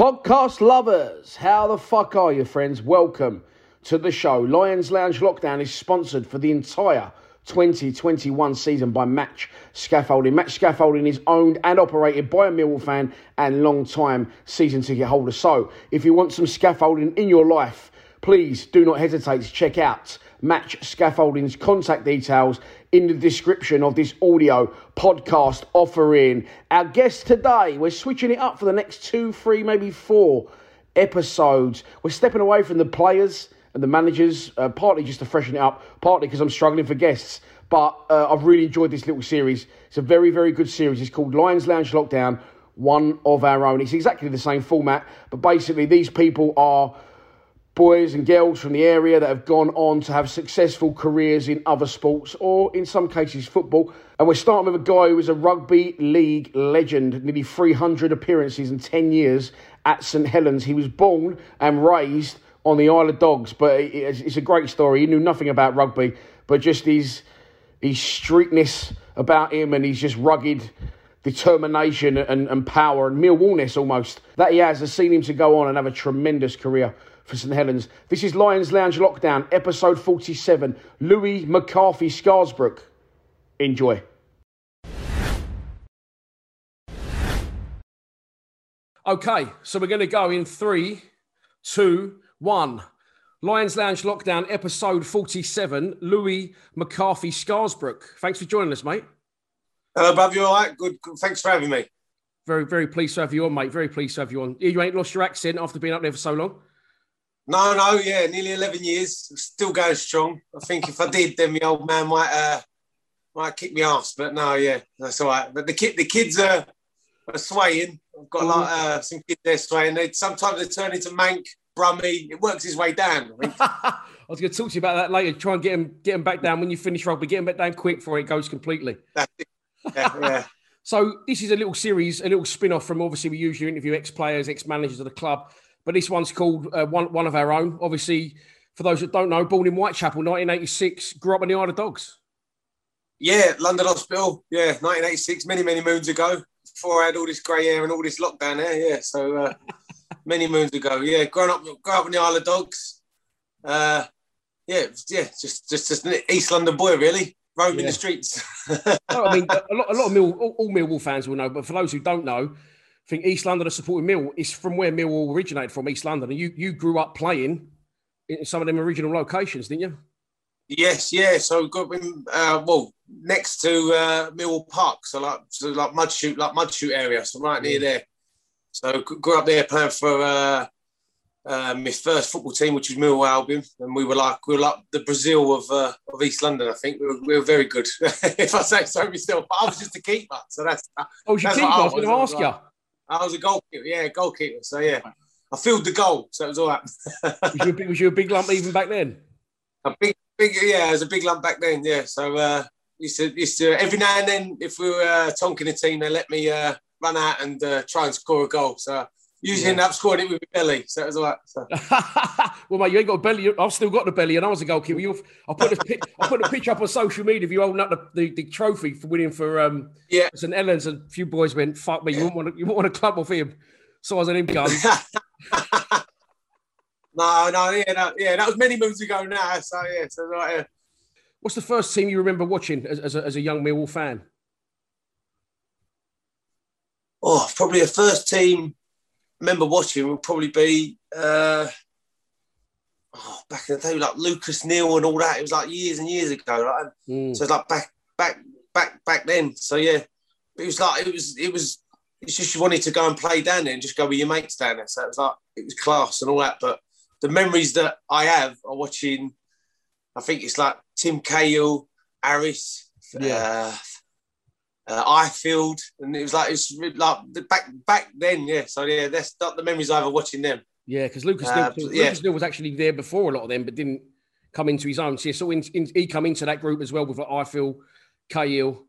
Podcast lovers, how the fuck are you, friends? Welcome to the show. Lions Lounge Lockdown is sponsored for the entire 2021 season by Match Scaffolding. Match Scaffolding is owned and operated by a Millwall fan and long-time season ticket holder. So, if you want some scaffolding in your life, please do not hesitate to check out Match Scaffolding's contact details in the description of this audio podcast offering. Our guest today, we're switching it up for the next two, three, maybe four episodes. We're stepping away from the players and the managers, uh, partly just to freshen it up, partly because I'm struggling for guests. But uh, I've really enjoyed this little series. It's a very, very good series. It's called Lions Lounge Lockdown, one of our own. It's exactly the same format, but basically, these people are boys and girls from the area that have gone on to have successful careers in other sports or in some cases football. And we're starting with a guy who is a rugby league legend, nearly 300 appearances in 10 years at St Helens. He was born and raised on the Isle of Dogs, but it's a great story. He knew nothing about rugby, but just his, his streetness about him and his just rugged determination and, and power and Millwallness almost that he has has seen him to go on and have a tremendous career for St Helens. This is Lions Lounge Lockdown, episode 47. Louie McCarthy Scarsbrook. Enjoy. Okay, so we're going to go in three, two, one. Lions Lounge Lockdown, episode 47. Louie McCarthy Scarsbrook. Thanks for joining us, mate. Hello, Bob. You all right? Good. good. Thanks for having me. Very, very pleased to have you on, mate. Very pleased to have you on. You ain't lost your accent after being up there for so long. No, no, yeah, nearly eleven years, still going strong. I think if I did, then the old man might uh, might kick me ass. But no, yeah, that's all right. But the kid, the kids are, are swaying. I've got like uh, some kids there swaying. They sometimes they turn into Mank, Brummy. It works his way down. I, I was going to talk to you about that later. Try and get him get him back down when you finish rugby. Get him back down quick before it goes completely. yeah, yeah. so this is a little series, a little spin-off from obviously we usually interview ex-players, ex-managers of the club. But this one's called uh, one, one of our own. Obviously, for those that don't know, born in Whitechapel, 1986, grew up in the Isle of Dogs. Yeah, London Hospital. Yeah, 1986, many, many moons ago. Before I had all this grey hair and all this lockdown there. Yeah, so uh, many moons ago. Yeah, grown up, grew up in the Isle of Dogs. Uh, yeah, yeah, just, just, just an East London boy, really roaming yeah. the streets. no, I mean, a lot, a lot of Mill, all, all Millwall fans will know, but for those who don't know, think East London are supporting Mill is from where Mill originated from, East London. And you you grew up playing in some of them original locations, didn't you? Yes, yeah. So got in, uh, well next to uh, Millwall Park, so like so like Mudchute, like Mudchute area, so right near there. So grew up there playing for uh, uh, my first football team, which was Millwall Albion, and we were like we were like the Brazil of uh, of East London. I think we were, we were very good, if I say so myself. But I was just a keeper, so that's. Oh, you keeper? I was going to ask you. I was a goalkeeper. Yeah, goalkeeper. So yeah, I filled the goal, so it was all right. was, you a big, was you a big lump even back then? A big, big. Yeah, was a big lump back then. Yeah. So uh, used to used to every now and then, if we were uh, tonking a team, they let me uh, run out and uh, try and score a goal. So Usually yeah. scoring it with belly, so it was all right. So. well, mate, you ain't got a belly. I've still got the belly, and I was a goalkeeper. You, I put a I put a picture up on social media of you holding up the, the, the trophy for winning for um yeah St Helens, and a few boys went, "Fuck me, you wouldn't want to, you wouldn't want to club off him." Size of him guns. no, no, yeah, no, yeah, that was many moons ago now. So yeah, so right. Yeah. What's the first team you remember watching as, as, a, as a young Millwall fan? Oh, probably a first team remember watching would probably be uh, oh, back in the day, like Lucas Neill and all that. It was like years and years ago. Like, mm. So it's like back, back, back, back then. So yeah, it was like it was, it was. It's just you wanted to go and play down there and just go with your mates down there. So it was like it was class and all that. But the memories that I have are watching. I think it's like Tim Cahill, Harris, yeah. uh, uh, Ifill, and it was like it's like back back then, yeah. So yeah, that's not the memories I have of watching them. Yeah, because Lucas, uh, Neill, yeah. Lucas Neill was actually there before a lot of them, but didn't come into his own. So, yeah, so in, in, he come into that group as well with like, Ifill, Cahill.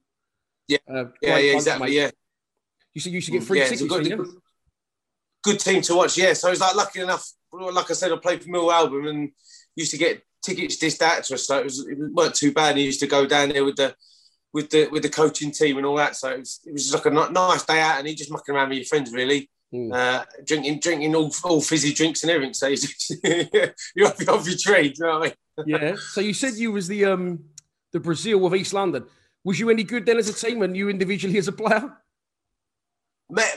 Yeah, uh, yeah, yeah, exactly. Mate. Yeah, you should you should get free yeah, tickets. Good, good, good team to watch. Yeah, so I was like lucky enough. Like I said, I played for Mill Albion and used to get tickets dished out to us, so it was it weren't too bad. He used to go down there with the with the with the coaching team and all that. So it was, it was like a nice day out, and he just mucking around with your friends, really, mm. uh, drinking drinking all, all fizzy drinks and everything. So you're off, off your trade, you know what I mean? yeah. So you said you was the um the Brazil of East London. Was you any good then as a team, and you individually as a player?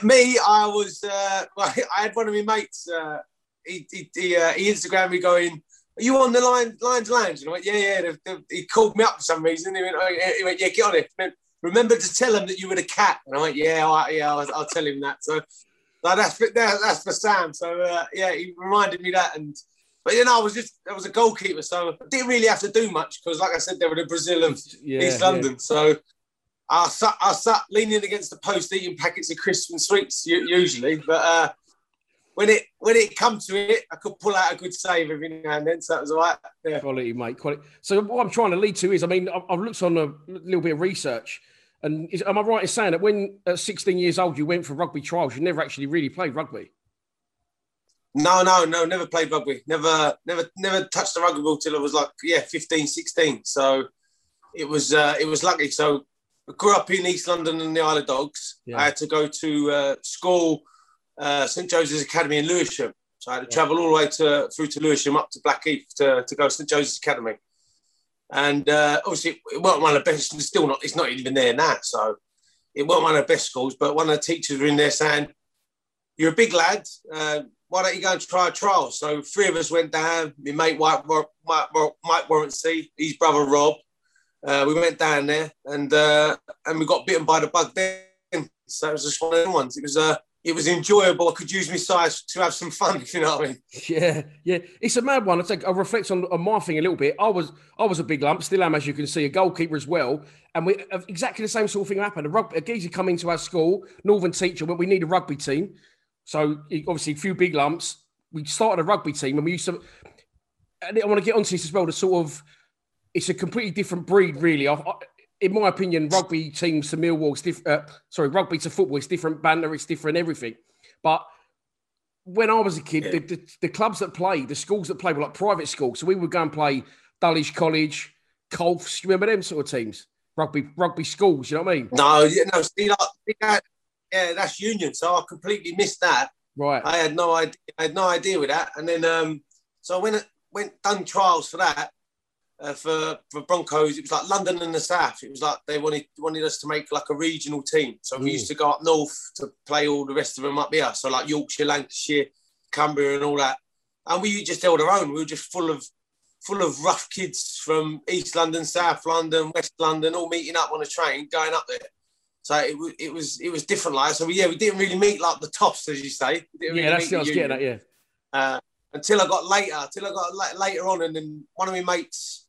Me, I was. Uh, I had one of my mates. Uh, he he, he, uh, he Instagrammed me going are you on the line, Lions Lounge? And I went, yeah, yeah. He called me up for some reason. He went, oh, he went yeah, get on it. Remember to tell him that you were the cat. And I went, yeah, yeah, I'll, I'll, tell him that. So, so that's that, that's for Sam. So uh, yeah, he reminded me that. And but you know, I was just I was a goalkeeper, so I didn't really have to do much because, like I said, they were the Brazil of yeah, East London. Yeah. So I sat I sat leaning against the post eating packets of crisps and sweets usually, but. uh when it when it come to it, I could pull out a good save every now and then, so that was all right. Yeah. Quality, mate. Quality. So what I'm trying to lead to is, I mean, I've looked on a little bit of research, and is, am I right in saying that when at 16 years old you went for rugby trials, you never actually really played rugby? No, no, no, never played rugby. Never, never, never touched the rugby ball till I was like, yeah, 15, 16. So it was, uh, it was lucky. So I grew up in East London and the Isle of Dogs. Yeah. I had to go to uh, school uh, St Joseph's Academy in Lewisham. So I had to travel all the way to through to Lewisham up to Blackheath to, to go to St Joseph's Academy. And uh, obviously, it wasn't one of the best. It's still not. It's not even there now. So it wasn't one of the best schools. But one of the teachers were in there saying, "You're a big lad. Uh, why don't you go and try a trial?" So three of us went down. My mate Mike, Mike, Mike Warranty, his brother Rob. Uh, we went down there and uh, and we got bitten by the bug then. So it was just one of them ones. It was uh, it was enjoyable. I could use my size to have some fun, if you know what I mean. Yeah, yeah. It's a mad one. I think I reflect on, on my thing a little bit. I was I was a big lump, still am, as you can see, a goalkeeper as well. And we uh, exactly the same sort of thing happened. A, rugby, a geezer come into our school, Northern teacher, went, we need a rugby team. So obviously a few big lumps. We started a rugby team and we used to and I want to get onto this as well, the sort of it's a completely different breed, really. I, in my opinion, rugby teams to Millwall, diff- uh, sorry, rugby to football, it's different banner, it's different everything. But when I was a kid, yeah. the, the, the, clubs that played, the schools that played were like private schools. So we would go and play Dulwich College, Colfe's. You remember them sort of teams? Rugby, rugby schools. You know what I mean? No, yeah, no. See, like, yeah, that's Union. So I completely missed that. Right. I had no idea. I had no idea with that. And then, um, so I went went done trials for that, uh, for for Broncos. It was like London and the South. It was like they wanted wanted us to make like a regional team. So we used to go up north to play all the rest of them up here. So like Yorkshire, Lancashire, Cumbria, and all that. And we just held our own. We were just full of full of rough kids from East London, South London, West London, all meeting up on a train, going up there. So it, it was it was different, like so. We, yeah, we didn't really meet like the tops, as you say. yeah, really that's what I was getting at. Yeah. Uh, until I got later, until I got later on, and then one of my mates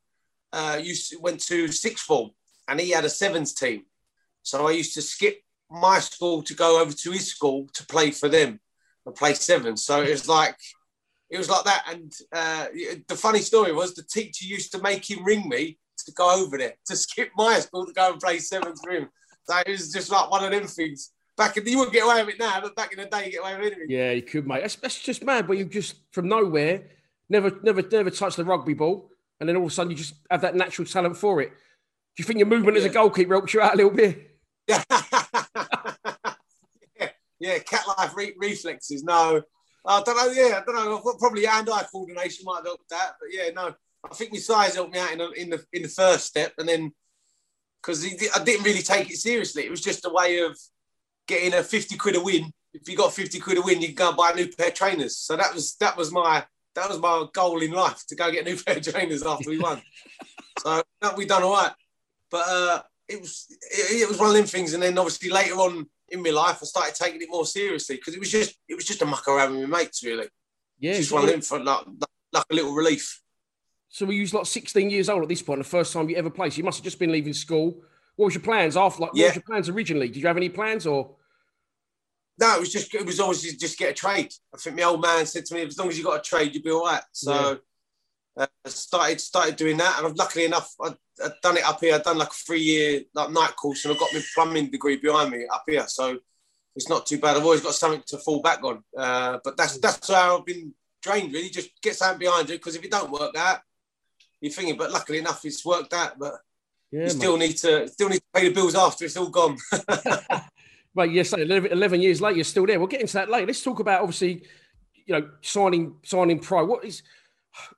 uh, used to, went to sixth form and he had a sevens team. So I used to skip my school to go over to his school to play for them and play sevens. So it was like it was like that. And uh, the funny story was the teacher used to make him ring me to go over there to skip my school to go and play sevens for him. So it was just like one of them things. back in you wouldn't get away with it now, but back in the day, you get away with anything. Yeah, you could, mate. That's, that's just mad. But you just from nowhere, never, never, never touched the rugby ball, and then all of a sudden you just have that natural talent for it. Do you think your movement as a goalkeeper helps you out a little bit? yeah, yeah, cat life re- reflexes. No, I don't know. Yeah, I don't know. Probably hand-eye coordination might have helped that, but yeah, no. I think my size helped me out in the in the, in the first step, and then because I didn't really take it seriously. It was just a way of getting a fifty quid a win. If you got fifty quid a win, you can go and buy a new pair of trainers. So that was that was my that was my goal in life to go get a new pair of trainers after we won. so that we done all right. But uh, it was it, it was one of them things, and then obviously later on in my life, I started taking it more seriously because it was just it was just a muck around with my mates, really. Yeah. just one of them for like, like, a little relief. So we was like 16 years old at this point, the first time you ever played. So you must have just been leaving school. What was your plans after? Like, what was your plans originally? Did you have any plans or? No, it was just it was always just get a trade. I think my old man said to me, as long as you got a trade, you'll be all right. So uh, I started started doing that, and I've luckily enough, I, I've done it up here. I've done like a three year like night course, and I've got my plumbing degree behind me up here. So it's not too bad. I've always got something to fall back on. Uh, but that's that's how I've been trained. Really, just get something behind you because if it don't work out, you're thinking. But luckily enough, it's worked out. But Yeah, you still need to still need to pay the bills after it's all gone. Right, yes, 11, 11 years later, you're still there. We'll get into that later. Let's talk about obviously, you know, signing signing pro. What is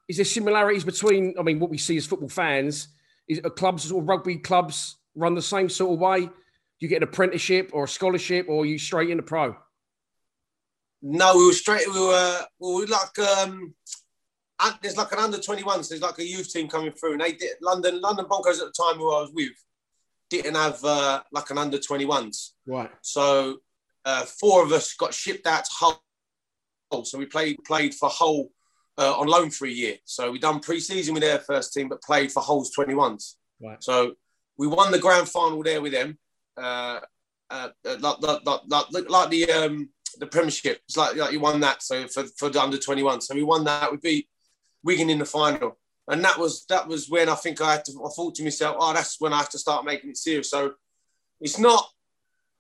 is there similarities between? I mean, what we see as football fans is clubs or rugby clubs run the same sort of way. You get an apprenticeship or a scholarship, or you straight into pro? No, we were straight. We were, we like um, there's like an under 21, so there's like a youth team coming through, and they did London London Broncos at the time who I was with didn't have uh, like an under 21s, Right. so uh, four of us got shipped out to Hull. So we played played for Hull uh, on loan for a year. So we done pre-season with their first team, but played for Hull's 21s. Right. So we won the grand final there with them. Uh, uh, like, like, like, like, like the um, the Premiership. It's like, like you won that. So for, for the under 21. So we won that. We beat Wigan in the final. And that was that was when I think I had to I thought to myself, oh, that's when I have to start making it serious. So it's not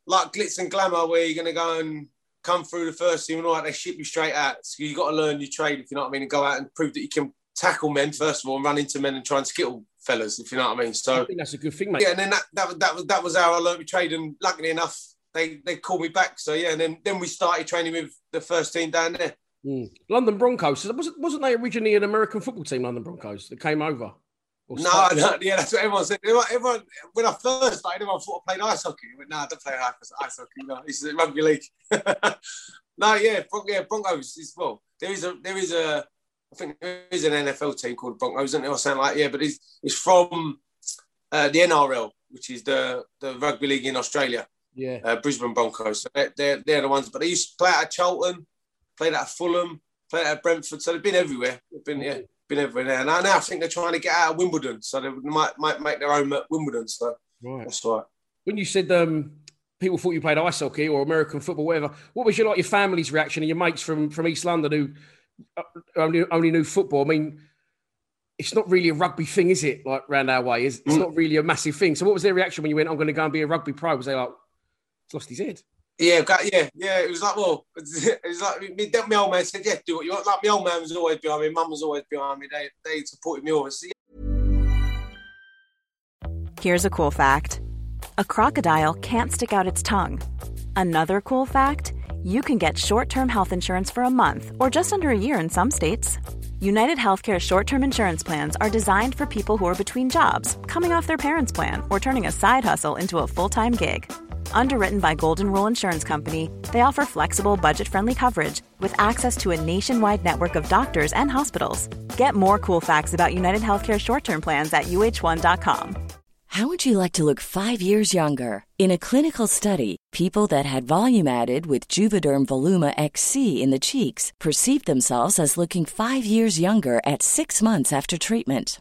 like glitz and glamour where you're gonna go and come through the first team and all that, they ship you straight out. So you got to learn your trade, if you know what I mean, and go out and prove that you can tackle men first of all and run into men and try and skittle fellas, if you know what I mean. So I think that's a good thing, mate. yeah, and then that that, was- that was that was how I learned my trade, and luckily enough, they they called me back. So yeah, and then then we started training with the first team down there. Mm. London Broncos. Wasn't wasn't they originally an American football team? London Broncos that came over. No, no, yeah, that's what everyone said. Everyone, everyone when I first started, everyone thought I played ice hockey. I went, no, I don't play ice ice hockey. No, this is rugby league. no, yeah, Bron- yeah, Broncos is well. There is a there is a I think there is an NFL team called Broncos, isn't there? Or something like yeah, but it's it's from uh, the NRL, which is the the rugby league in Australia. Yeah. uh, Brisbane Broncos. So they're, they're, they're the ones. But they used to play out of Charlton, played at Fulham, played at Brentford. So they've been everywhere. They've been yeah, been everywhere now. And now I think they're trying to get out of Wimbledon, so they might might make their own at Wimbledon. So Right. that's right. when you said um, people thought you played ice hockey or American football, whatever, what was your like your family's reaction and your mates from from East London who uh, only only knew football? I mean, it's not really a rugby thing, is it? Like round our way, is it's Mm. not really a massive thing. So, what was their reaction when you went? I'm going to go and be a rugby pro. Was they like, he's lost his head? Yeah, yeah, yeah. It was like, well, it was like me, my old man said, yeah, do what you want. Like my old man was always behind me, mum was always behind me. They they supported me always. Here's a cool fact a crocodile can't stick out its tongue. Another cool fact you can get short term health insurance for a month or just under a year in some states. United Healthcare short term insurance plans are designed for people who are between jobs, coming off their parents' plan, or turning a side hustle into a full time gig. Underwritten by Golden Rule Insurance Company, they offer flexible, budget friendly coverage with access to a nationwide network of doctors and hospitals. Get more cool facts about United Healthcare short term plans at uh1.com. How would you like to look five years younger? In a clinical study, people that had volume added with Juvederm Voluma XC in the cheeks perceived themselves as looking five years younger at six months after treatment.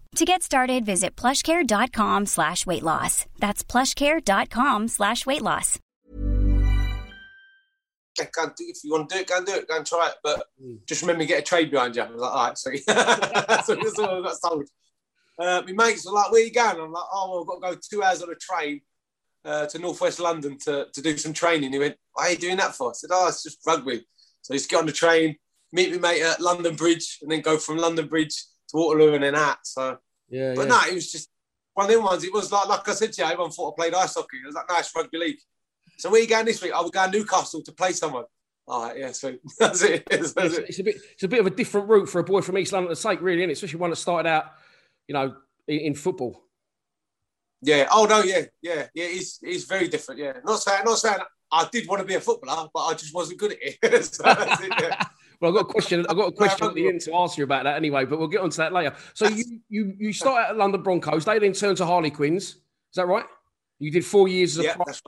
To get started, visit plushcare.com slash weight loss. That's plushcare.com slash weight loss. Yeah, go and do, if you want to do it, go and do it, go and try it. But just remember, get a trade behind you. I was like, all right, so that's all I got told. Uh, my mates were like, where you going? I'm like, oh, well, I've got to go two hours on a train uh, to northwest London to, to do some training. He went, why are you doing that for? I said, oh, it's just rugby. So just get on the train, meet my mate at London Bridge, and then go from London Bridge to Waterloo and then that. So, Yeah, but yeah. no, it was just one of them ones. It was like, like I said to you, everyone thought I played ice hockey. It was like nice rugby league. So where are you going this week? I would go to Newcastle to play someone. All right, yeah, sweet. That's it. That's it's, it. it's a bit it's a bit of a different route for a boy from East London to take, really, isn't it? Especially one that started out, you know, in, in football. Yeah. Oh no. Yeah. Yeah. Yeah. It's it's very different. Yeah. Not saying. Not saying. I did want to be a footballer, but I just wasn't good at it. So it, yeah. Well, I've got a question. I've got a question at the end to ask you about that anyway, but we'll get onto that later. So you you you start out at London Broncos. They then turn to Harlequins. Is that right? You did four years as a Yeah, that's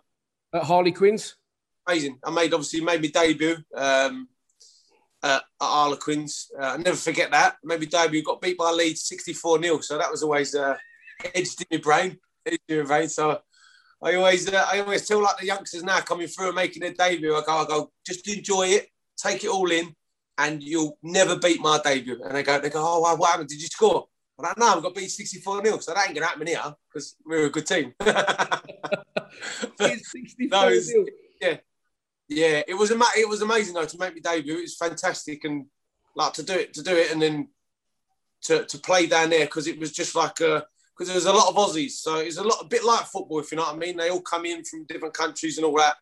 at Harlequins. amazing. I made obviously made my debut um, uh, at Harlequins. Uh, I never forget that. Made my debut. Got beat by Leeds sixty four 0 So that was always uh, edged in my brain. Edged in my brain. So I always uh, I always tell like the youngsters now coming through and making their debut. I go I go just enjoy it, take it all in, and you'll never beat my debut. And they go they go oh wow, what happened? Did you score? I'm like, no, we got beat 64 0. So that ain't going to happen here because we're a good team. It's 64 No, nil. yeah, Yeah, it was ama- it was amazing though to make my debut. It was fantastic and like to do it to do it and then to, to play down there because it was just like a because there was a lot of Aussies, so it's a lot a bit like football if you know what I mean. They all come in from different countries and all that,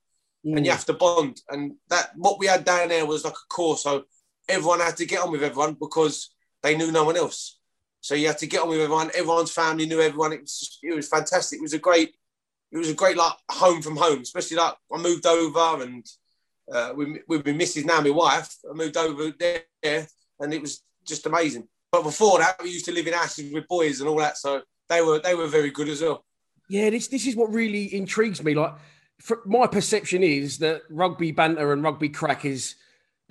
and you mm. have to bond. And that what we had down there was like a core, so everyone had to get on with everyone because they knew no one else. So you had to get on with everyone. Everyone's family knew everyone. It was it was fantastic. It was a great it was a great like home from home, especially like I moved over and uh, with, with my missus now, my wife, I moved over there and it was just amazing. But before that, we used to live in houses with boys and all that, so they were they were very good as well. Yeah, this this is what really intrigues me. Like, my perception is that rugby banter and rugby crack is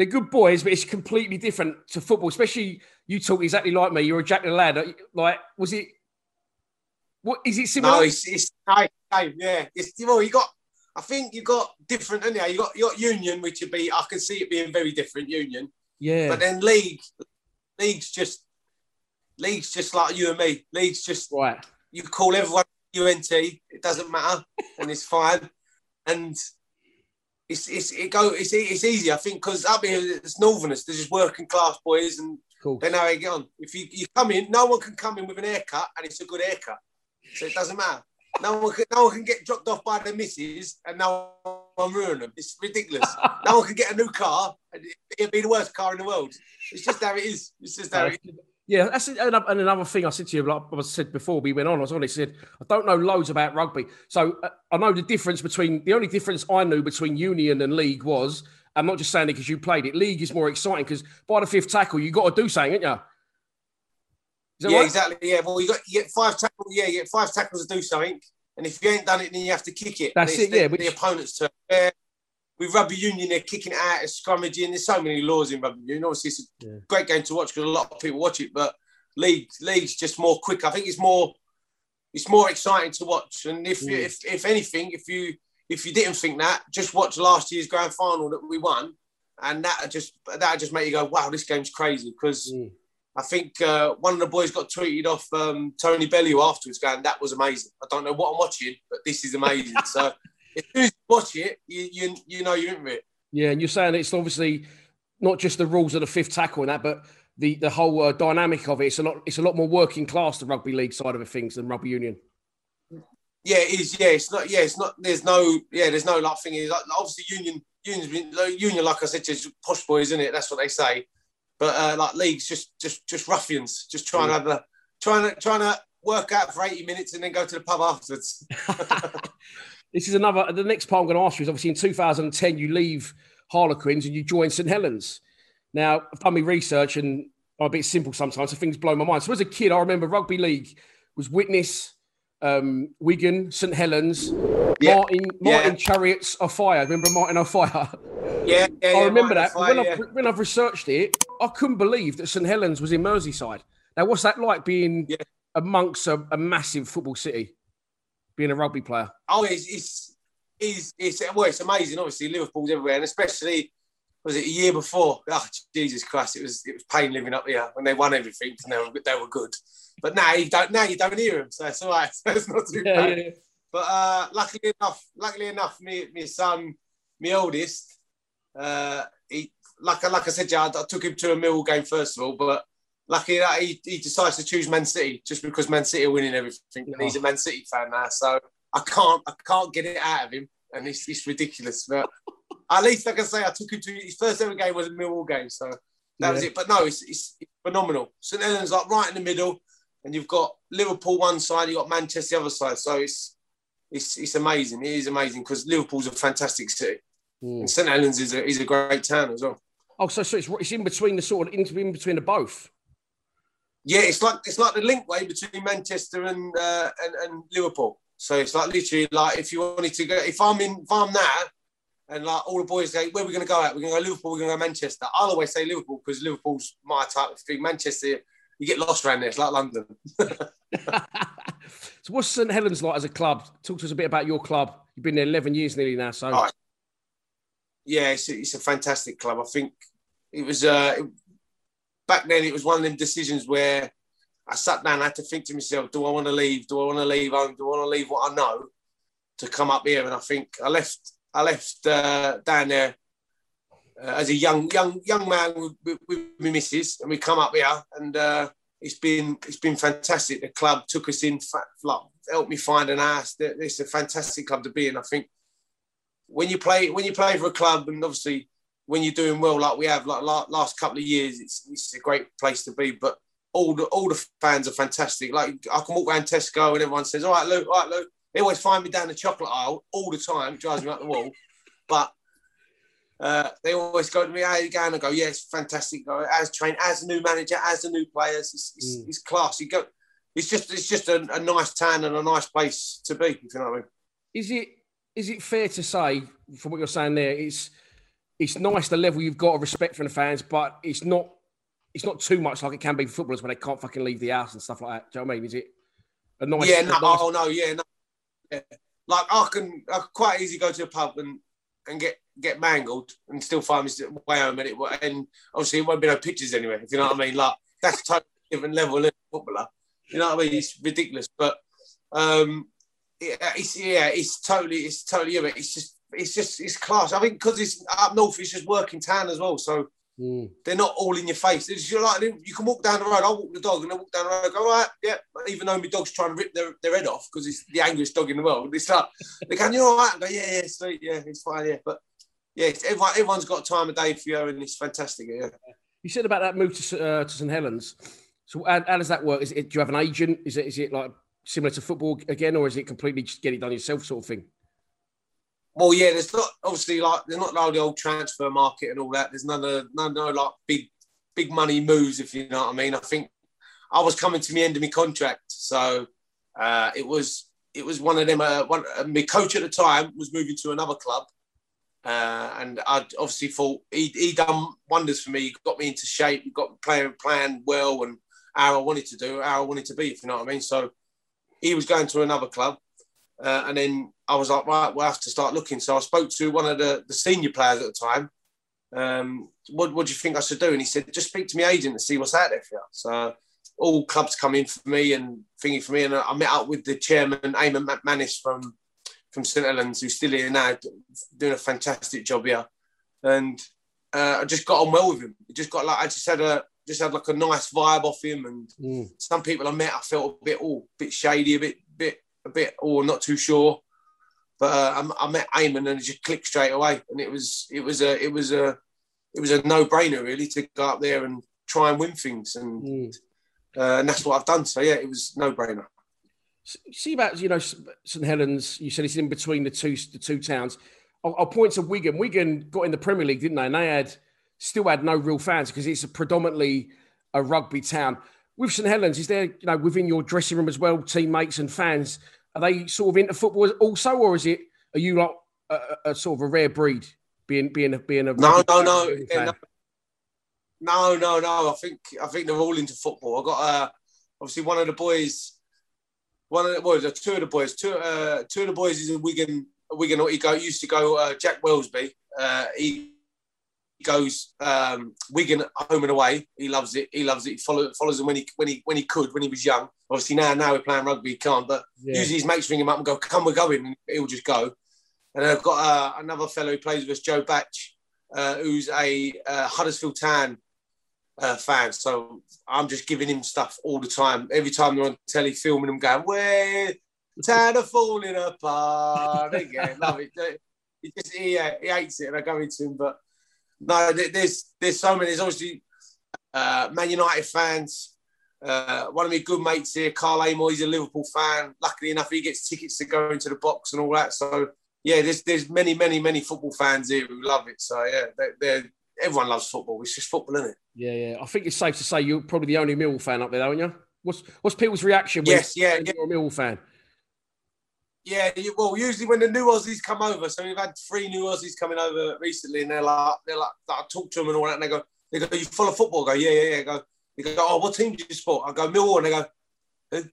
they're good boys, but it's completely different to football. Especially you talk exactly like me. You're a Jack the lad. Uh, like, was it? What is it similar? No, it's it's yeah. It's well, you got. I think you got different, and yeah, you got you got union, which would be I can see it being very different union. yeah, But then league, league's just league's just like you and me. League's just right. you call everyone UNT, it doesn't matter, and it's fine. And it's it's it go it's it's easy, I think, because up here it's northerners, they're just working class boys, and they know how you get on. If you, you come in, no one can come in with an haircut, and it's a good haircut, so it doesn't matter. No one can no one can get dropped off by the missus, and no one ruin them. It's ridiculous. no one can get a new car, and it'll be the worst car in the world. It's just how it is. It's just how it is. Yeah, that's it. and another thing I said to you, like I said before we went on. I was honest, said I don't know loads about rugby, so uh, I know the difference between the only difference I knew between union and league was. I'm not just saying it because you played it. League is more exciting because by the fifth tackle, you got to do something, ain't you? Yeah, right? exactly. Yeah, well, you got you get five tackles. Yeah, you get five tackles to do something, and if you ain't done it, then you have to kick it. That's it, yeah, The, which- the opponent's turn. Yeah, with rugby union, they're kicking it out, it's scrummaging. There's so many laws in rugby union. Obviously, it's a yeah. great game to watch because a lot of people watch it, but league league's just more quick. I think it's more it's more exciting to watch. And if mm. if if anything, if you if you didn't think that, just watch last year's grand final that we won, and that just that just make you go, wow, this game's crazy. Because mm. I think uh, one of the boys got tweeted off um, Tony Bellew afterwards, going, that was amazing. I don't know what I'm watching, but this is amazing. so as soon as you watch it, you you, you know you're into it. Yeah, and you're saying it's obviously not just the rules of the fifth tackle and that, but the the whole uh, dynamic of it. It's a lot. It's a lot more working class the rugby league side of things than rugby union. Yeah, it is. Yeah, it's not. Yeah, it's not. There's no. Yeah, there's no like thing. Like, obviously, union. Union's union, like I said, is posh boys, isn't it? That's what they say. But uh, like leagues, just just just ruffians, just trying yeah. to have a trying to trying to work out for 80 minutes and then go to the pub afterwards. this is another. The next part I'm going to ask you is obviously in 2010 you leave Harlequins and you join St Helens. Now, I've done my research and I'm a bit simple sometimes, so things blow my mind. So as a kid, I remember rugby league was Widnes, um, Wigan, St Helens, yeah. Martin, Martin yeah. Chariots of Fire. Remember Martin Offiah? Yeah, yeah I remember that. Fire, when, I've, when I've researched it, I couldn't believe that St Helens was in Merseyside. Now, what's that like being amongst a, a, massive football city, being a rugby player? Oh, it's, it's, it's, it's, well, it's amazing. Obviously, Liverpool's everywhere, and especially was it a year before? Oh, Jesus Christ! It was it was pain living up here when they won everything and they were they were good. But now you don't now you don't hear them, so it's all right. So it's not too yeah, bad. Yeah. But uh, luckily enough, luckily enough, me my son, my oldest, uh, he like like I said, yeah, I, I took him to a Mill game first of all, but lucky that he, he decides to choose Man City just because Man City are winning everything, and he's a Man City fan now. So I can't I can't get it out of him, and it's, it's ridiculous. But at least I can say I took him to his first ever game was a Millwall game, so that yeah. was it. But no, it's, it's, phenomenal. St Helens like right in the middle, and you've got Liverpool one side, you've got Manchester the other side. So it's it's it's amazing. It is amazing because Liverpool's a fantastic city, mm. and St Helens is a is a great town as well. Oh, so, so it's, it's in between the sort of in, in between the both. Yeah, it's like it's like the linkway between Manchester and, uh, and and Liverpool. So it's like literally like if you wanted to go, if I'm in, if I'm there, and like all the boys go, where are we going to go at? We're going to go Liverpool. We're going to go Manchester. I'll always say Liverpool because Liverpool's my type of thing. Manchester, you get lost around there. It's like London. so, what's St Helens like as a club? Talk to us a bit about your club. You've been there 11 years nearly now. So, right. yeah, it's a, it's a fantastic club. I think it was uh, back then. It was one of them decisions where I sat down. I had to think to myself: Do I want to leave? Do I want to leave home? Do I want to leave what I know to come up here? And I think I left I left uh, down there uh, as a young young young man with, with, with my missus, and we come up here, and uh, it's been it's been fantastic. The club took us in, like, helped me find an house. It's a fantastic club to be in. I think when you play when you play for a club, and obviously when you're doing well, like we have, like last couple of years, it's it's a great place to be. But all the all the fans are fantastic. Like I can walk around Tesco and everyone says, "All right, Luke, all right, Luke." They always find me down the chocolate aisle all the time, drives me up the wall. But uh, they always go to me, how you going? I go, yeah, it's fantastic. Go, as train, as a new manager, as the new players, it's, it's, mm. it's class. You go, it's just it's just a, a, nice town and a nice place to be. If you know what I mean. Is it is it fair to say, from what you're saying there, it's it's nice the level you've got of respect from the fans, but it's not it's not too much like it can be for footballers when they can't fucking leave the house and stuff like that. Do you know what I mean? Is it a nice? Yeah, no, nice... oh no, yeah, no, like I can, I can quite easily go to a pub and and get get mangled and still find my way home and it and obviously it won't be no pictures anyway. If you know what I mean, like that's a totally different level of footballer. You know what I mean? It's ridiculous, but um, yeah, it's yeah, it's totally, it's totally. It's just, it's just, it's class. I think because it's up north, it's just working town as well. So Mm. They're not all in your face. It's like you can walk down the road. I'll walk the dog and I walk down the road. Go right, yeah. Even though my dog's trying to rip their, their head off because it's the angriest dog in the world. It's like they can you all right? I go yeah, yeah, sweet, yeah, it's fine, yeah. But yeah, everyone, everyone's got time of day for you, and it's fantastic. Yeah. You said about that move to, uh, to St Helens. So how, how, does that work? Is it do you have an agent? Is it is it like similar to football again, or is it completely just get it done yourself sort of thing? Well, yeah, there's not obviously like there's not like the old transfer market and all that. There's none of no no like big big money moves, if you know what I mean. I think I was coming to the end of my contract, so uh, it was it was one of them. Uh, one uh, my coach at the time was moving to another club, Uh, and I obviously thought he he done wonders for me. He got me into shape. He got playing playing well and how I wanted to do, how I wanted to be. If you know what I mean. So he was going to another club, uh, and then I was like, right, we'll have to start looking. So I spoke to one of the, the senior players at the time. Um, what what do you think I should do? And he said, just speak to my agent and see what's out there for you. So all clubs come in for me and thingy for me, and I met up with the chairman, Eamonn McManus from from St Helens, who's still here now, doing a fantastic job here. And uh, I just got on well with him. It just got like I just had a just had like a nice vibe off him. And mm. some people I met, I felt a bit oh, a bit shady, a bit bit a bit oh, not too sure. But uh, I, I, met Eamonn and it just clicked straight away. And it was it was a it was a it was a no brainer really to go up there and try and win things. And mm. uh, and that's what I've done. So yeah, it was no brainer see about you know St Helens. You said it's in between the two the two towns. I'll, I'll, point to Wigan. Wigan got in the Premier League, didn't they? And they had still had no real fans because it's a predominantly a rugby town. With St Helens, is there you know within your dressing room as well, teammates and fans? Are they sort of into football also, or is it are you like a, a, a sort of a rare breed being being being a no no no, no no no no I think I think they're all into football. I got uh, obviously one of the boys one of the boys, uh, two of the boys, two, uh, two of the boys is in Wigan. Wigan, he go used to go. Uh, Jack Welsby, uh, he goes um, Wigan home and away. He loves it. He loves it. He follow, follows him when he when he when he could when he was young. Obviously now now we're playing rugby, he can't. But yeah. usually his mates ring him up and go, "Come, we're going," and he'll just go. And I've got uh, another fellow who plays with us, Joe Batch, uh, who's a uh, Huddersfield Town uh, fan. So I'm just giving him stuff all the time. Every time they're on telly filming them going, where Town are falling apart again. Love it. He just he, uh, he hates it, and I go into him. But no, there's there's so many. There's obviously uh, Man United fans. Uh, one of my good mates here, Kyle Amor, he's a Liverpool fan. Luckily enough, he gets tickets to go into the box and all that. So yeah, there's there's many many many football fans here who love it. So yeah, they're, they're everyone loves football. It's just football, isn't it? Yeah, yeah. I think it's safe to say you're probably the only Millwall fan up there, aren't you? What's what's people's reaction? When yes, yeah, you're a Millwall fan. Yeah, well, usually when the new Aussies come over, so we've had three new Aussies coming over recently, and they're like, they're like, I talk to them and all that, and they go, they go, you follow football? I go, yeah, yeah, yeah. I go, they go, oh, what team do you support? I go, Millwall, and they go, who?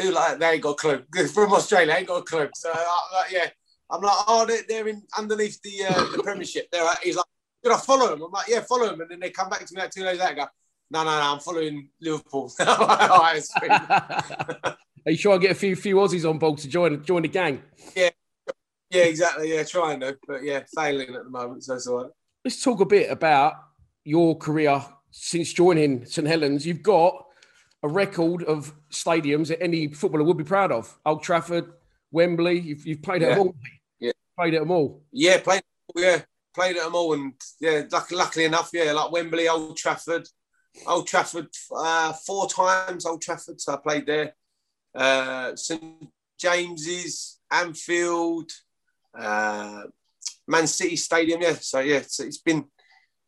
who like they ain't got a clue. From Australia, ain't got a clue. So uh, like, yeah, I'm like, oh, they're, they're in underneath the uh, the Premiership. They're he's like, should I follow them? I'm like, yeah, follow them. And then they come back to me like two days later go, no, no, no, I'm following Liverpool. Are you sure I get a few few Aussies on board to join join the gang? Yeah, yeah, exactly. Yeah, trying to, but yeah, failing at the moment. So that's all right. Let's talk a bit about your career since joining St Helens. You've got a record of stadiums that any footballer would be proud of. Old Trafford, Wembley. You've, you've played at yeah. them all. Yeah, played at them all. Yeah, played. Yeah, played at them all, and yeah, luckily, luckily enough, yeah, like Wembley, Old Trafford, Old Trafford uh, four times, Old Trafford, so I played there. Uh, St James's, Anfield, uh, Man City Stadium, yeah. So yeah, so it's been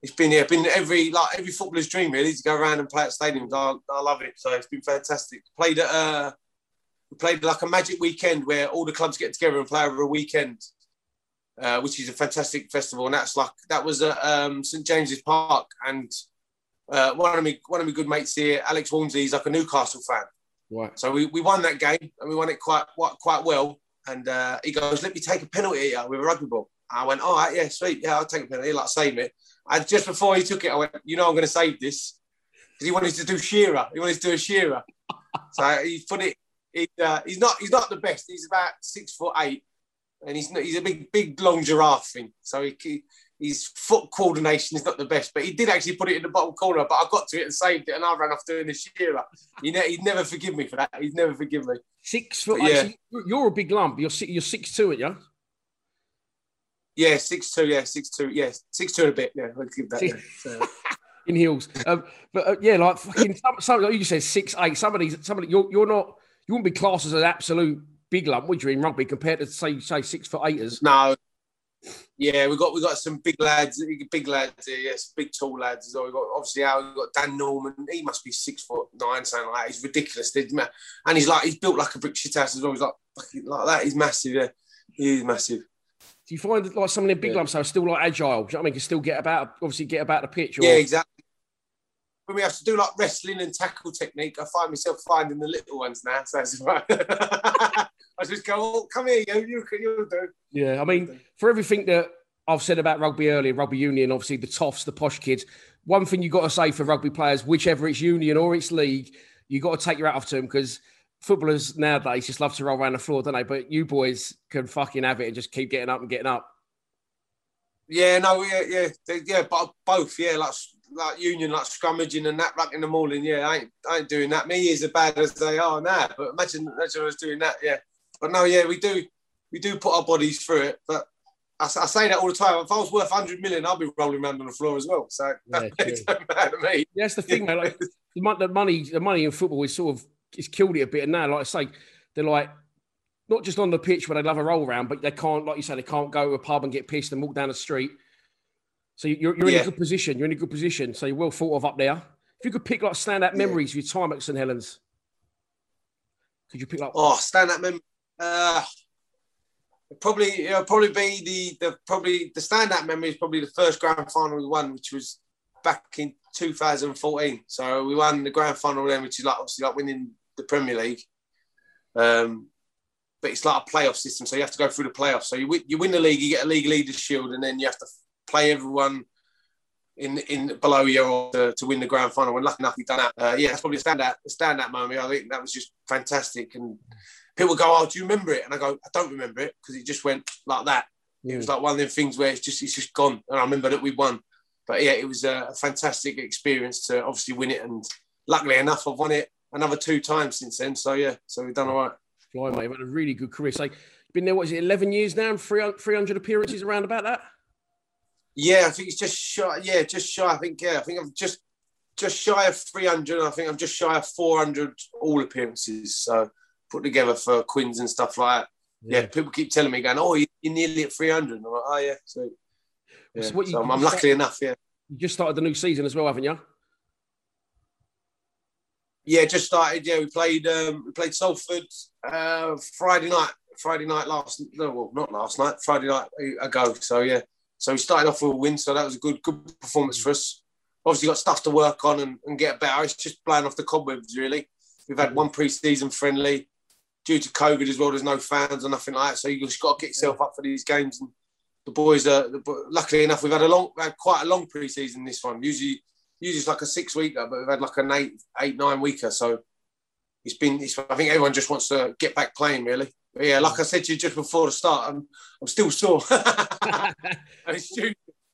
it's been yeah, been every like every footballer's dream really to go around and play at stadiums. I, I love it. So it's been fantastic. Played at uh, we played like a magic weekend where all the clubs get together and play over a weekend. Uh, which is a fantastic festival, and that's like that was at um, St James's Park, and uh, one of me one of my good mates here, Alex Walmsley, he's like a Newcastle fan. Right. So we, we won that game, and we won it quite quite, well. And uh, he goes, "Let me take a penalty here with a rugby ball." I went, "All right, yeah, sweet, yeah, I'll take a penalty, like save it." And just before he took it, I went, "You know, I'm going to save this," because he wanted to do Shearer. He wanted to do a Shearer. so he put it. He, uh, he's not. He's not the best. He's about six foot eight, and he's he's a big, big, long giraffe thing. So he, his foot coordination is not the best, but he did actually put it in the bottom corner. But I got to it and saved it, and I ran off doing the shearer. You know, he'd never forgive me for that. He'd never forgive me. Six foot. Yeah. you're a big lump. You're six, you're six two, aren't you? Yeah, six two. Yeah, six two. Yeah, six two and a bit. Yeah, I'll give that. Yeah, so. in heels, um, but uh, yeah, like fucking some, some, like you said six eight. Some of these, some of the, you're you're not. You wouldn't be classed as an absolute big lump, would you, in rugby compared to say say six foot eighters? No. Yeah, we got we got some big lads, big lads here, yes, big tall lads. We got obviously our we got Dan Norman. He must be six foot nine, something like that. He's ridiculous, and he's like he's built like a brick shit house as well. He's like like that. He's massive. Yeah, he's massive. Do you find that like some of the big Yeah. lumps are still like agile? Do you know what I mean? Can still get about, obviously get about the pitch. Or, Yeah, exactly. When we have to do like wrestling and tackle technique, I find myself finding the little ones now. So that's right. I just go, oh, come here, you, you can, you do. Yeah, I mean, for everything that I've said about rugby earlier, rugby union, obviously the toffs, the posh kids. One thing you got to say for rugby players, whichever it's union or it's league, you got to take your hat off to them because footballers nowadays just love to roll around the floor, don't they? But you boys can fucking have it and just keep getting up and getting up. Yeah, no, yeah, yeah, they- yeah, but both, yeah, like like union, like scrummaging and that, like in the morning. Yeah, I ain't, I ain't doing that. Me is as bad as they are now. But imagine, imagine I was doing that. Yeah, but no, yeah, we do, we do put our bodies through it. But I say that all the time. If I was worth hundred million, I'd be rolling around on the floor as well. So Yeah, it don't matter to me. Yeah, that's the thing, mate. Like the, money, the money in football is sort of it's killed it a bit. And now, like I say, they're like not just on the pitch where they love a roll around, but they can't, like you say, they can't go to a pub and get pissed and walk down the street. So you're, you're in Yeah. a good position. You're in a good position. So you're well thought of up there. If you could pick like standout memories of your time at St Helens, could you pick like? Oh, stand up memory. Uh, probably, it'll probably be the the probably the stand up memory is probably the first grand final we won, which was back in 2014. So we won the grand final then, which is like obviously like winning the Premier League. Um, but it's like a playoff system, so you have to go through the playoffs. So you win, you win the league, you get a league leaders shield, and then you have to play everyone in in below you to, to win the grand final. When lucky enough we've done that, uh, yeah, that's probably a standout a standout moment. I think that was just fantastic. And people go, "Oh, do you remember it?" And I go, "I don't remember it because it just went like that." It was hmm. like one of them things where it's just it's just gone, and I remember that we won. But yeah, it was a fantastic experience to obviously win it, and luckily enough, I've won it another two times since then. So yeah, so we've done all right. Fly, mate. You've had a really good career. So you've been there, what is it, 11 years now and 300 300 appearances around about that? Yeah, I think it's just shy. Yeah, just shy. I think yeah, I think I'm just just shy of 300. I think I'm just shy of 400 all appearances. So put together for Quins and stuff like that. Yeah, people keep telling me, going, "Oh, you're nearly at 300." I'm like, "Oh yeah." So, yeah. So what you- so I'm, I'm you lucky start- enough. Yeah, You just started the new season as well, haven't you? yeah. Just started. Yeah, we played. Um, we played Salford uh, Friday night. Friday night last. No, well, not last night. Friday night ago. So yeah. So we started off with a win. So that was a good, good performance for us. Obviously, got stuff to work on and, and get better. It's just blowing off the cobwebs, really. We've had one pre-season friendly. Due to COVID as well, there's no fans or nothing like that. So you just got to get yourself up for these games. And the boys are. Luckily enough, we've had a long, had quite a long pre-season this one. Usually, usually it's like a six weeker, but we've had like an eight, eight, nine weeker. So it's been. It's, I think everyone just wants to get back playing, really. But yeah, like I said to you just before the start, I'm, I'm still sore.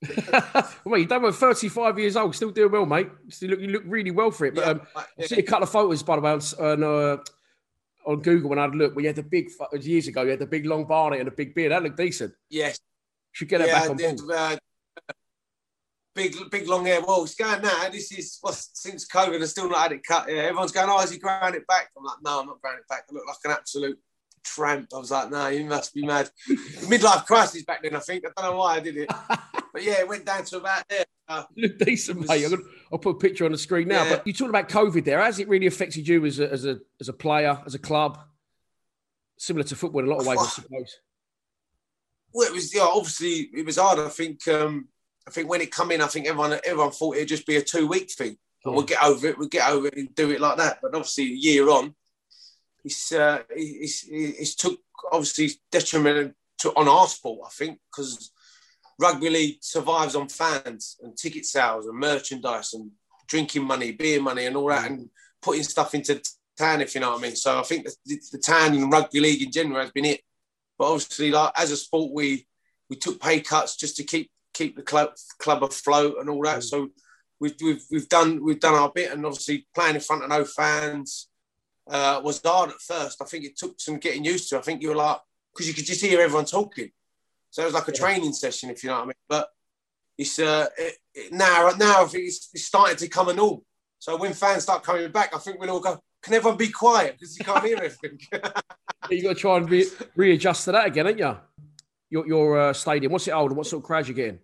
well, you done with 35 years old, still doing well, mate. Still look, you look really well for it. But Yeah, um, I- I see a couple of photos, by the way, on, on, uh, on Google when I would look. We had the big, years ago, you had the big long barnet and a big beard. That looked decent. Yes. Should get that yeah, back on board. uh, big, big long hair. Well, it's going now. This is what's since COVID. I still not had it cut. Yeah, everyone's going, "Oh, is he growing it back?" I'm like, "No, I'm not growing it back. I look like an absolute tramp." I was like, "No, you must be mad." Midlife crisis back then. I think I don't know why I did it, but yeah, it went down to about there. Uh, look decent, mate. I'm gonna, I'll put a picture on the screen now. Yeah. But you talked about COVID there. Has it really affected you as a, as a as a player, as a club? Similar to football in a lot of ways, I suppose. well, it was yeah. Obviously, it was hard. I think. Um, I think when it come in, I think everyone everyone thought it'd just be a two week thing. And we'll get over it. We'll get over it and do it like that. But obviously, a year on, it's uh, it's, it's took obviously detriment to on our sport. I think because rugby league survives on fans and ticket sales and merchandise and drinking money, beer money, and all that, and putting stuff into town. If you know what I mean. So I think the, the town and rugby league in general has been it. But obviously, like as a sport, we we took pay cuts just to keep keep the club club afloat and all that. So we've, we've we've done we've done our bit, and obviously playing in front of no fans uh, was hard at first. I think it took some getting used to. I think you were like because you could just hear everyone talking, so it was like a training session, if you know what I mean. But it's uh, it, it, now now I it's, it's starting to come and all. So when fans start coming back, I think we'll all go. Can everyone be quiet because you can't hear everything? you got to try and re- readjust to that again, ain't you? Your your uh, stadium. What's it old what sort of crowd you getting?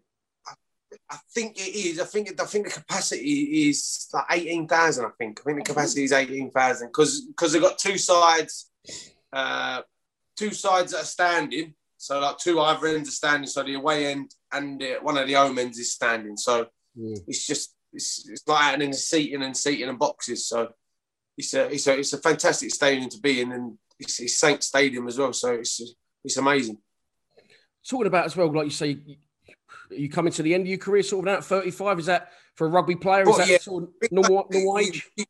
I think it is. I think I think the capacity is like eighteen thousand. I think. I think the capacity is eighteen thousand because because they've got two sides, uh, two sides that are standing, So like two either ends are standing. So the away end and uh, one of the home ends is standing. So Mm. it's just it's, it's like adding seating and seating and boxes. So it's a it's a it's a fantastic stadium to be in, and it's, it's Saint Stadium as well. So it's it's amazing. Talking about as well, like you say, you- coming to the end of your career, sort of now at 35. Is that for a rugby player? Is Well, that yeah. sort of normal, normal age? You,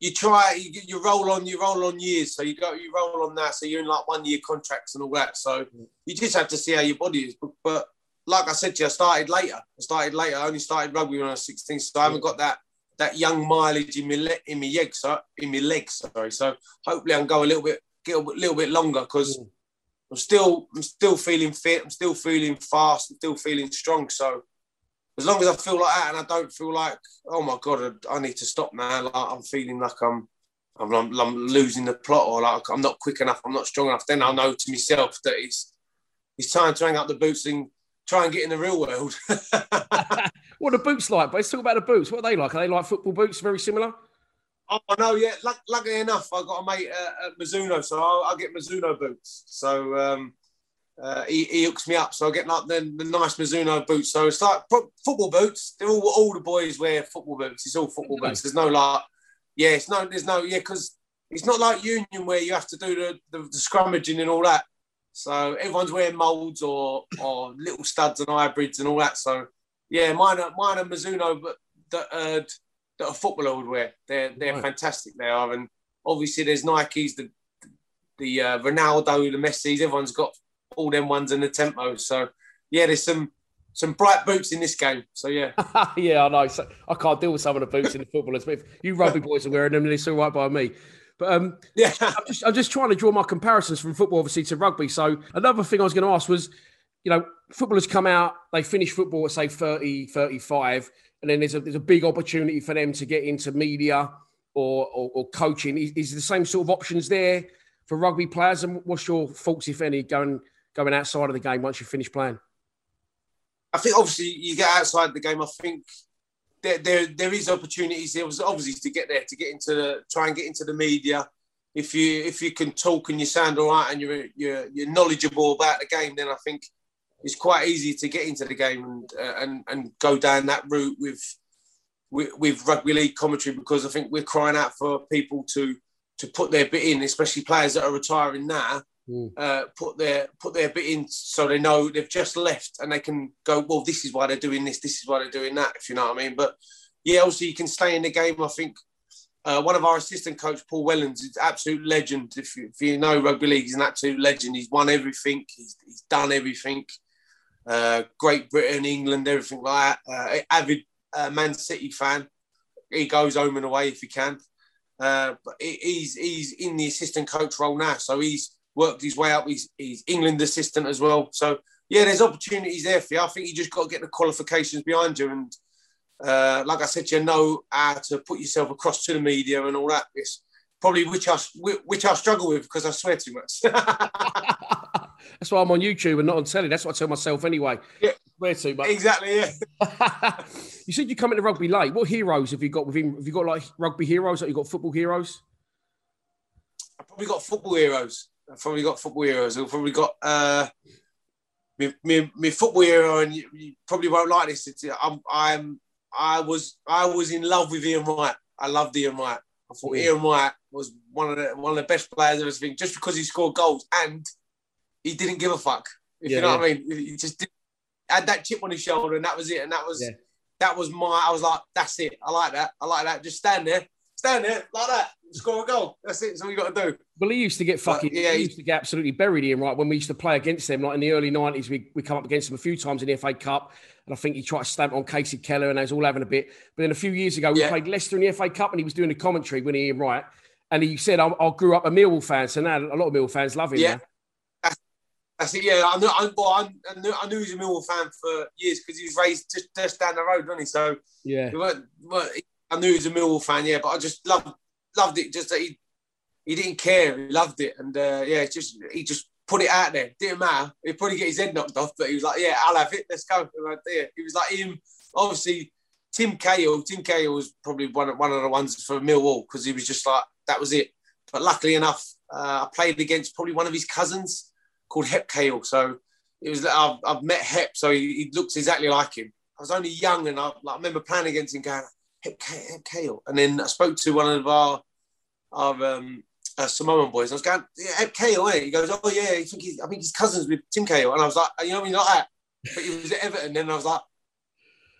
you try, you, you roll on, you roll on years. So you go, you roll on that. So you're in like one year contracts and all that. So you just have to see how your body is. But, but like I said to you, I started later. I started later. I only started rugby when I was 16. So I haven't got that that young mileage in my le- in my legs. So, in my legs, sorry. So hopefully I can go a little bit, get a little bit longer because mm. I'm still, I'm still feeling fit. I'm still feeling fast. I'm still feeling strong. So as long as I feel like that and I don't feel like, oh my god, I, I need to stop now. Like I'm feeling like I'm, I'm, I'm, I'm losing the plot or like I'm not quick enough. I'm not strong enough. Then I'll know to myself that it's, it's time to hang up the boots and try and get in the real world. What are the boots like? But let's talk about the boots. What are they like? Are they like football boots? Very similar. Oh no, yeah. Luckily enough, I got a mate uh, at Mizuno, so I'll, I'll get Mizuno boots. So um, uh, he, he hooks me up, so I get like the, the nice Mizuno boots. So it's like pro- football boots. They're all all the boys wear football boots. It's all football boots. There's no like, yeah, it's no, there's no, yeah, because it's not like Union where you have to do the, the, the scrummaging and all that. So everyone's wearing molds or or little studs and hybrids and all that. So yeah, mine are mine are Mizuno, but that uh, that a footballer would wear. They're they're Right. fantastic. They are, and obviously there's Nikes, the the uh, Ronaldo, the Messi's. Everyone's got all them ones and the Tiempo. So yeah, there's some some bright boots in this game. So yeah, yeah, I know. So I can't deal with some of the boots in the footballers, but if you rugby boys are wearing them, it's all right by me. But um, yeah. I'm just, I'm just trying to draw my comparisons from football, obviously, to rugby. So another thing I was going to ask was, you know, footballers come out, they finish football at say 30, 35, and then there's a there's a big opportunity for them to get into media or or, or coaching. Is, is the same sort of options there for rugby players? And what's your thoughts, if any, going going outside of the game once you finish playing? I think obviously you get outside the game. I think there there, there is opportunities. There was obviously to get there, to get into the try and get into the media. If you if you can talk and you sound all right and you're you're, you're knowledgeable about the game, then I think it's quite easy to get into the game and uh, and and go down that route with, with with rugby league commentary because I think we're crying out for people to to put their bit in, especially players that are retiring now uh, put their put their bit in so they know they've just left and they can go. Well, this is why they're doing this. This is why they're doing that. If you know what I mean. But yeah, also you can stay in the game. I think uh, one of our assistant coach, Paul Wellens, is absolute legend. If you, if you know rugby league, he's an absolute legend. He's won everything. He's, he's done everything. Uh, Great Britain, England, everything like that. Uh, avid uh, Man City fan. He goes home and away if he can. Uh, but he's he's in the assistant coach role now, so he's worked his way up. He's, he's England assistant as well. So yeah, there's opportunities there for you. I think you just got to get the qualifications behind you, and uh, like I said, you know how to put yourself across to the media and all that. It's probably which I which I struggle with because I swear too much. That's why I'm on YouTube and not on telly. That's what I tell myself anyway. Yeah. Where to, but exactly. Yeah. you said you come into rugby late. What heroes have you got within? Have you got like rugby heroes? Have you got football heroes? I've probably got football heroes. I've probably got football heroes. I've probably got uh, me, me, me football hero, and you, you probably won't like this. It's, I'm, I'm, I was, I was in love with Ian Wright. I loved Ian Wright. I thought Yeah. Ian Wright was one of the one of the best players I've ever seen, just because he scored goals and he didn't give a fuck. If Yeah, you know yeah. what I mean, he just did, had that chip on his shoulder, and that was it. And that was that was my. I was like, that's it. I like that. I like that. Just stand there, stand there like that, score a goal. That's it. That's all you got to do. Well, he used to get fucking. yeah, he used to get absolutely buried in right when we used to play against them. Like in the early nineties, we we come up against them a few times in the FA Cup, and I think he tried to stamp on Kasey Keller, and they was all having a bit. But then a few years ago, we Yeah. played Leicester in the FA Cup, and he was doing the commentary when he right, and he said, "I, I grew up a Millwall fan, so now a lot of Millwall fans love him." Yeah. now. That's it. Yeah, I knew. I, well, I, I knew, I knew he was a Millwall fan for years because he was raised just, just down the road, wasn't he? So yeah. weren't- weren't- I knew he was a Millwall fan. Yeah, but I just loved loved it. Just that he he didn't care. He loved it, and uh, yeah, just he just put it out there. Didn't matter. He'd probably get his head knocked off, but he was like, "Yeah, I'll have it. Let's go." There. He was like him. Obviously, Tim Cahill. Tim Cahill was probably one of, one of the ones for Millwall because he was just like that was it. But luckily enough, uh, I played against probably one of his cousins. called Hep Cahill. So it was I've, I've met Hep, so he, he, looks exactly like him. I was only young, and I, like, I remember playing against him, going Hep, Hep Cahill. And then I spoke to one of our our um, uh, Samoan boys. I was going, yeah, Cahill, eh? He goes, oh yeah, I think he's, I think he's cousins with Tim Cahill. And I was like, you know, what I mean, like that. But he was at Everton. And then I was like,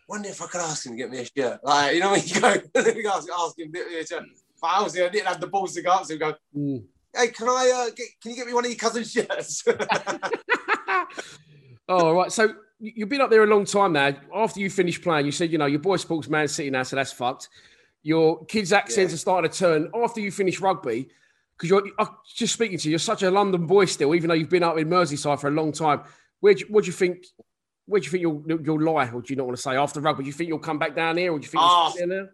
wonder if I could ask him to get me a shirt. Like, you know, when you go, you ask, ask him to get me a shirt. But obviously, I didn't have the balls to go up to him. Go, mm. hey, can I uh, get? Can you get me one of your cousin's shirts? oh, right. So you've been up there a long time now. After you finished playing, you said, you know, your boy sports Man City now, so that's fucked. Your kids' accents yeah. are starting to turn after you finish rugby. Because you're I'm just speaking to you, you're such a London boy still, even though you've been up in Merseyside for a long time. Where do, what do you think? Where do you think you'll you'll lie, or do you not want to say after rugby? Do you think you'll come back down here, or do you think oh, you'll there?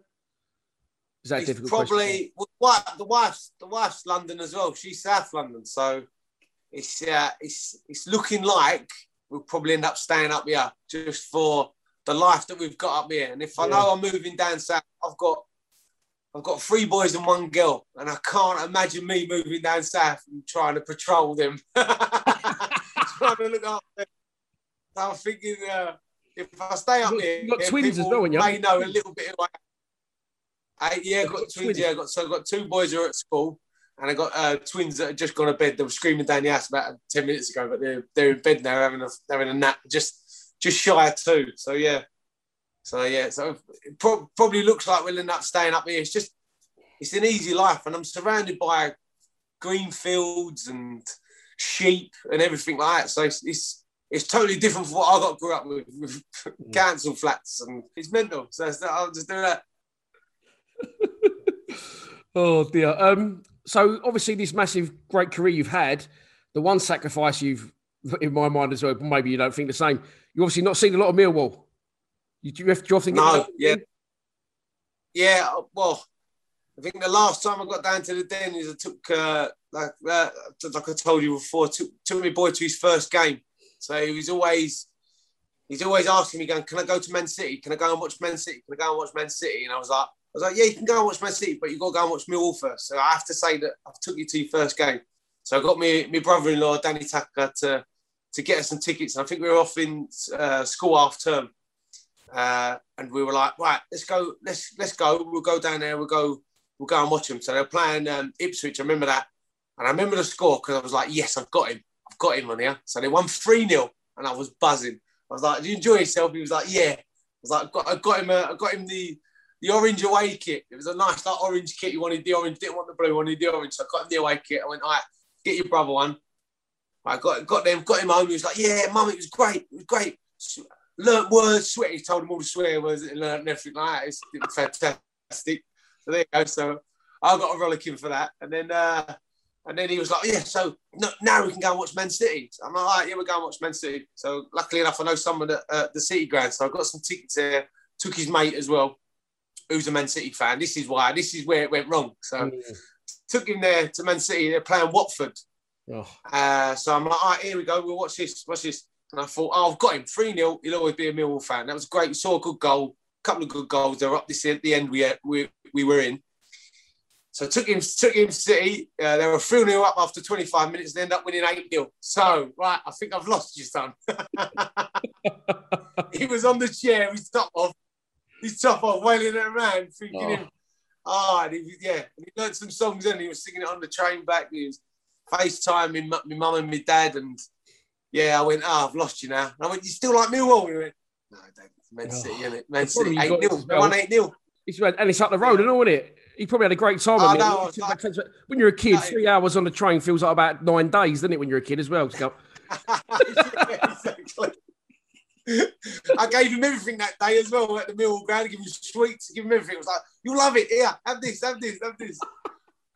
Is that difficult? Probably well, the wife's the wife's London as well. She's South London, so it's uh, it's it's looking like we'll probably end up staying up here just for the life that we've got up here. And if I know I'm moving down south, I've got I've got three boys and one girl, and I can't imagine me moving down south and trying to patrol them, trying to look after them. So I'm thinking, uh, if I stay up here, you got twins as well, you may know a little bit. Like, I, yeah, got, got twins. Yeah, got so I've got two boys who are at school, and I got uh, twins that had just gone to bed. They were screaming down the house about ten minutes ago, but they're they're in bed now, having a having a nap, just just shy of two. So yeah, so yeah, so it pro- probably looks like we'll end up staying up here. It's just it's an easy life, and I'm surrounded by green fields and sheep and everything like that. So it's it's, it's totally different from what I got grew up with, with mm. council flats, and it's mental. So I'll just do that. oh dear. Um. So obviously, this massive, great career you've had, the one sacrifice you've, in my mind as well, maybe you don't think the same. You obviously not seen a lot of Millwall. You, do you do you often no, yeah, yeah. Well, I think the last time I got down to the den is I took uh, like uh, like I told you before, took, took my boy to his first game. So he was always he's always asking me, going, "Can I go to Man City? Can I go and watch Man City? Can I go and watch Man City?" And I was like, "I was like, yeah, you can go and watch Man City, but you got to go and watch Millwall first. So I have to say that I took you to your first game. So I got me my brother-in-law Danny Tucker to to get us some tickets. And I think we were off in uh, school half term. Uh, and we were like, right, let's go, let's let's go. We'll go down there. We'll go, we'll go and watch them. So they're playing um, Ipswich. I remember that, and I remember the score because I was like, yes, I've got him. I've got him on here. So they won three 0 and I was buzzing. I was like, "Do you enjoy yourself?" He was like, "Yeah." I was like, "I got, I got him. A, I got him the the orange away kit. It was a nice like orange kit. He wanted the orange, didn't want the blue, wanted the orange. So I got him the away kit. I went, all right, get your brother one. I got got them, got him home. He was like, yeah, mum, it was great. It was great learnt words, swear. He told them all the swear words and learnt everything like that. It's, it was fantastic. So there you go. So I got a rollicking for that. And then uh, and then he was like, yeah, so no, now we can go and watch Man City. So I'm like, all right, yeah, we're going to watch Man City. So luckily enough, I know someone at uh, the City ground. So I got some tickets there, took his mate as well, who's a Man City fan. This is why, this is where it went wrong. So mm. took him there to Man City. They're playing Watford. Oh. Uh, so I'm like, all right, here we go. We'll watch this. Watch this. And I thought, oh, I've got him 3 0. He'll always be a Millwall fan. That was great. We saw a good goal, a couple of good goals. They're up this at the end we, we, we were in. So took him took him City. Uh, they were 3 0 up after 25 minutes and end up winning 8 0. So, right, I think I've lost you, son. he was on the chair, his top off, his top off, wailing around, thinking oh. him. Ah, oh, he, yeah. And he learned some songs and he was singing it on the train back. He was FaceTiming my mum and my dad and yeah, I went, oh, I've lost you now. And I went, you still like Millwall? He went, no, I don't. Man oh. City, isn't it? Man City, 8 0. They won 8 0. And it's up the road, and all, isn't it? He probably had a great time. I know, like, when you're a kid, three hours on the train feels like about nine days, doesn't it? When you're a kid as well. Yeah, exactly. I gave him everything that day as well at the Millwall ground. Give him sweets, give him everything. It was like, you love it. Here, have this, have this, have this.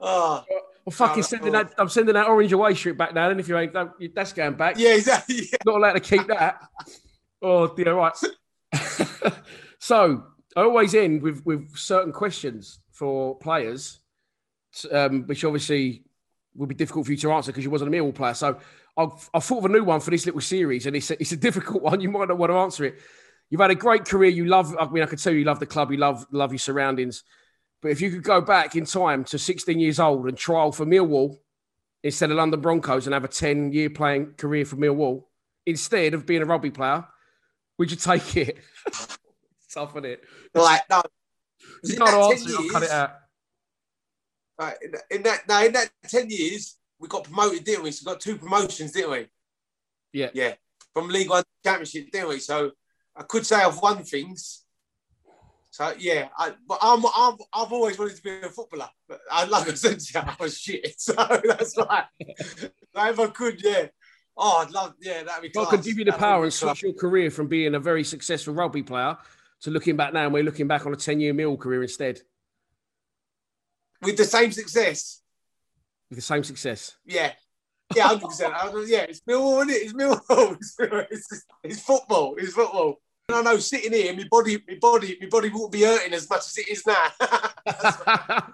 Oh. Well, fucking sending that. I'm sending that orange away strip back now. And if you ain't, that's going back. Yeah, exactly. Yeah. Not allowed to keep that. oh dear, right. so I always end with with certain questions for players, um, which obviously would be difficult for you to answer because you wasn't a Millwall player. So I've, I've thought of a new one for this little series, and it's a, it's a difficult one. You might not want to answer it. You've had a great career. You love. I mean, I could tell you love the club. You love love your surroundings. But if you could go back in time to 16 years old and trial for Millwall, instead of London Broncos and have a 10 year playing career for Millwall instead of being a rugby player, would you take it? Tough it. Like, no. You in can't that 10 answer I'll cut it out. Right, in, that- in that, no, in that 10 years, we got promoted, didn't we? So we got two promotions, didn't we? Yeah. Yeah. From League One Championship, didn't we? So I could say I've won things. So yeah, I, but I'm, I'm, I've always wanted to be a footballer. But I, like I said you, I was shit. So that's like, if I could, yeah. Oh, I'd love, yeah, that'd be If I could give you the That'd power and switch your career from being a very successful rugby player to looking back now and we're looking back on a 10 year mill career instead with the same success. with the same success. Yeah. Yeah, hundred percent. Yeah, it's Millwall, isn't it? It's Millwall. It's, it's, it's football. It's football. I know sitting here, my body, my body, my body won't be hurting as much as it is now.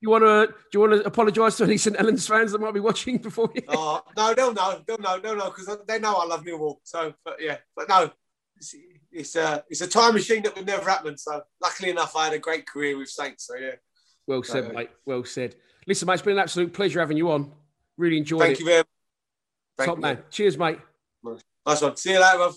you want to? Do you want to apologise to any St Helens fans that might be watching before you? oh, no, they'll know, they'll know, they'll know, because they know I love Millwall. So, but yeah, but no, it's it's a it's a time machine that would never happen. So, luckily enough, I had a great career with Saints. So yeah, Well said, Uh, mate. Well said. Listen, mate, it's been an absolute pleasure having you on. Really enjoyed thank it. you very much. Thank Top you. man. Cheers, mate. Nice one. See you later, love.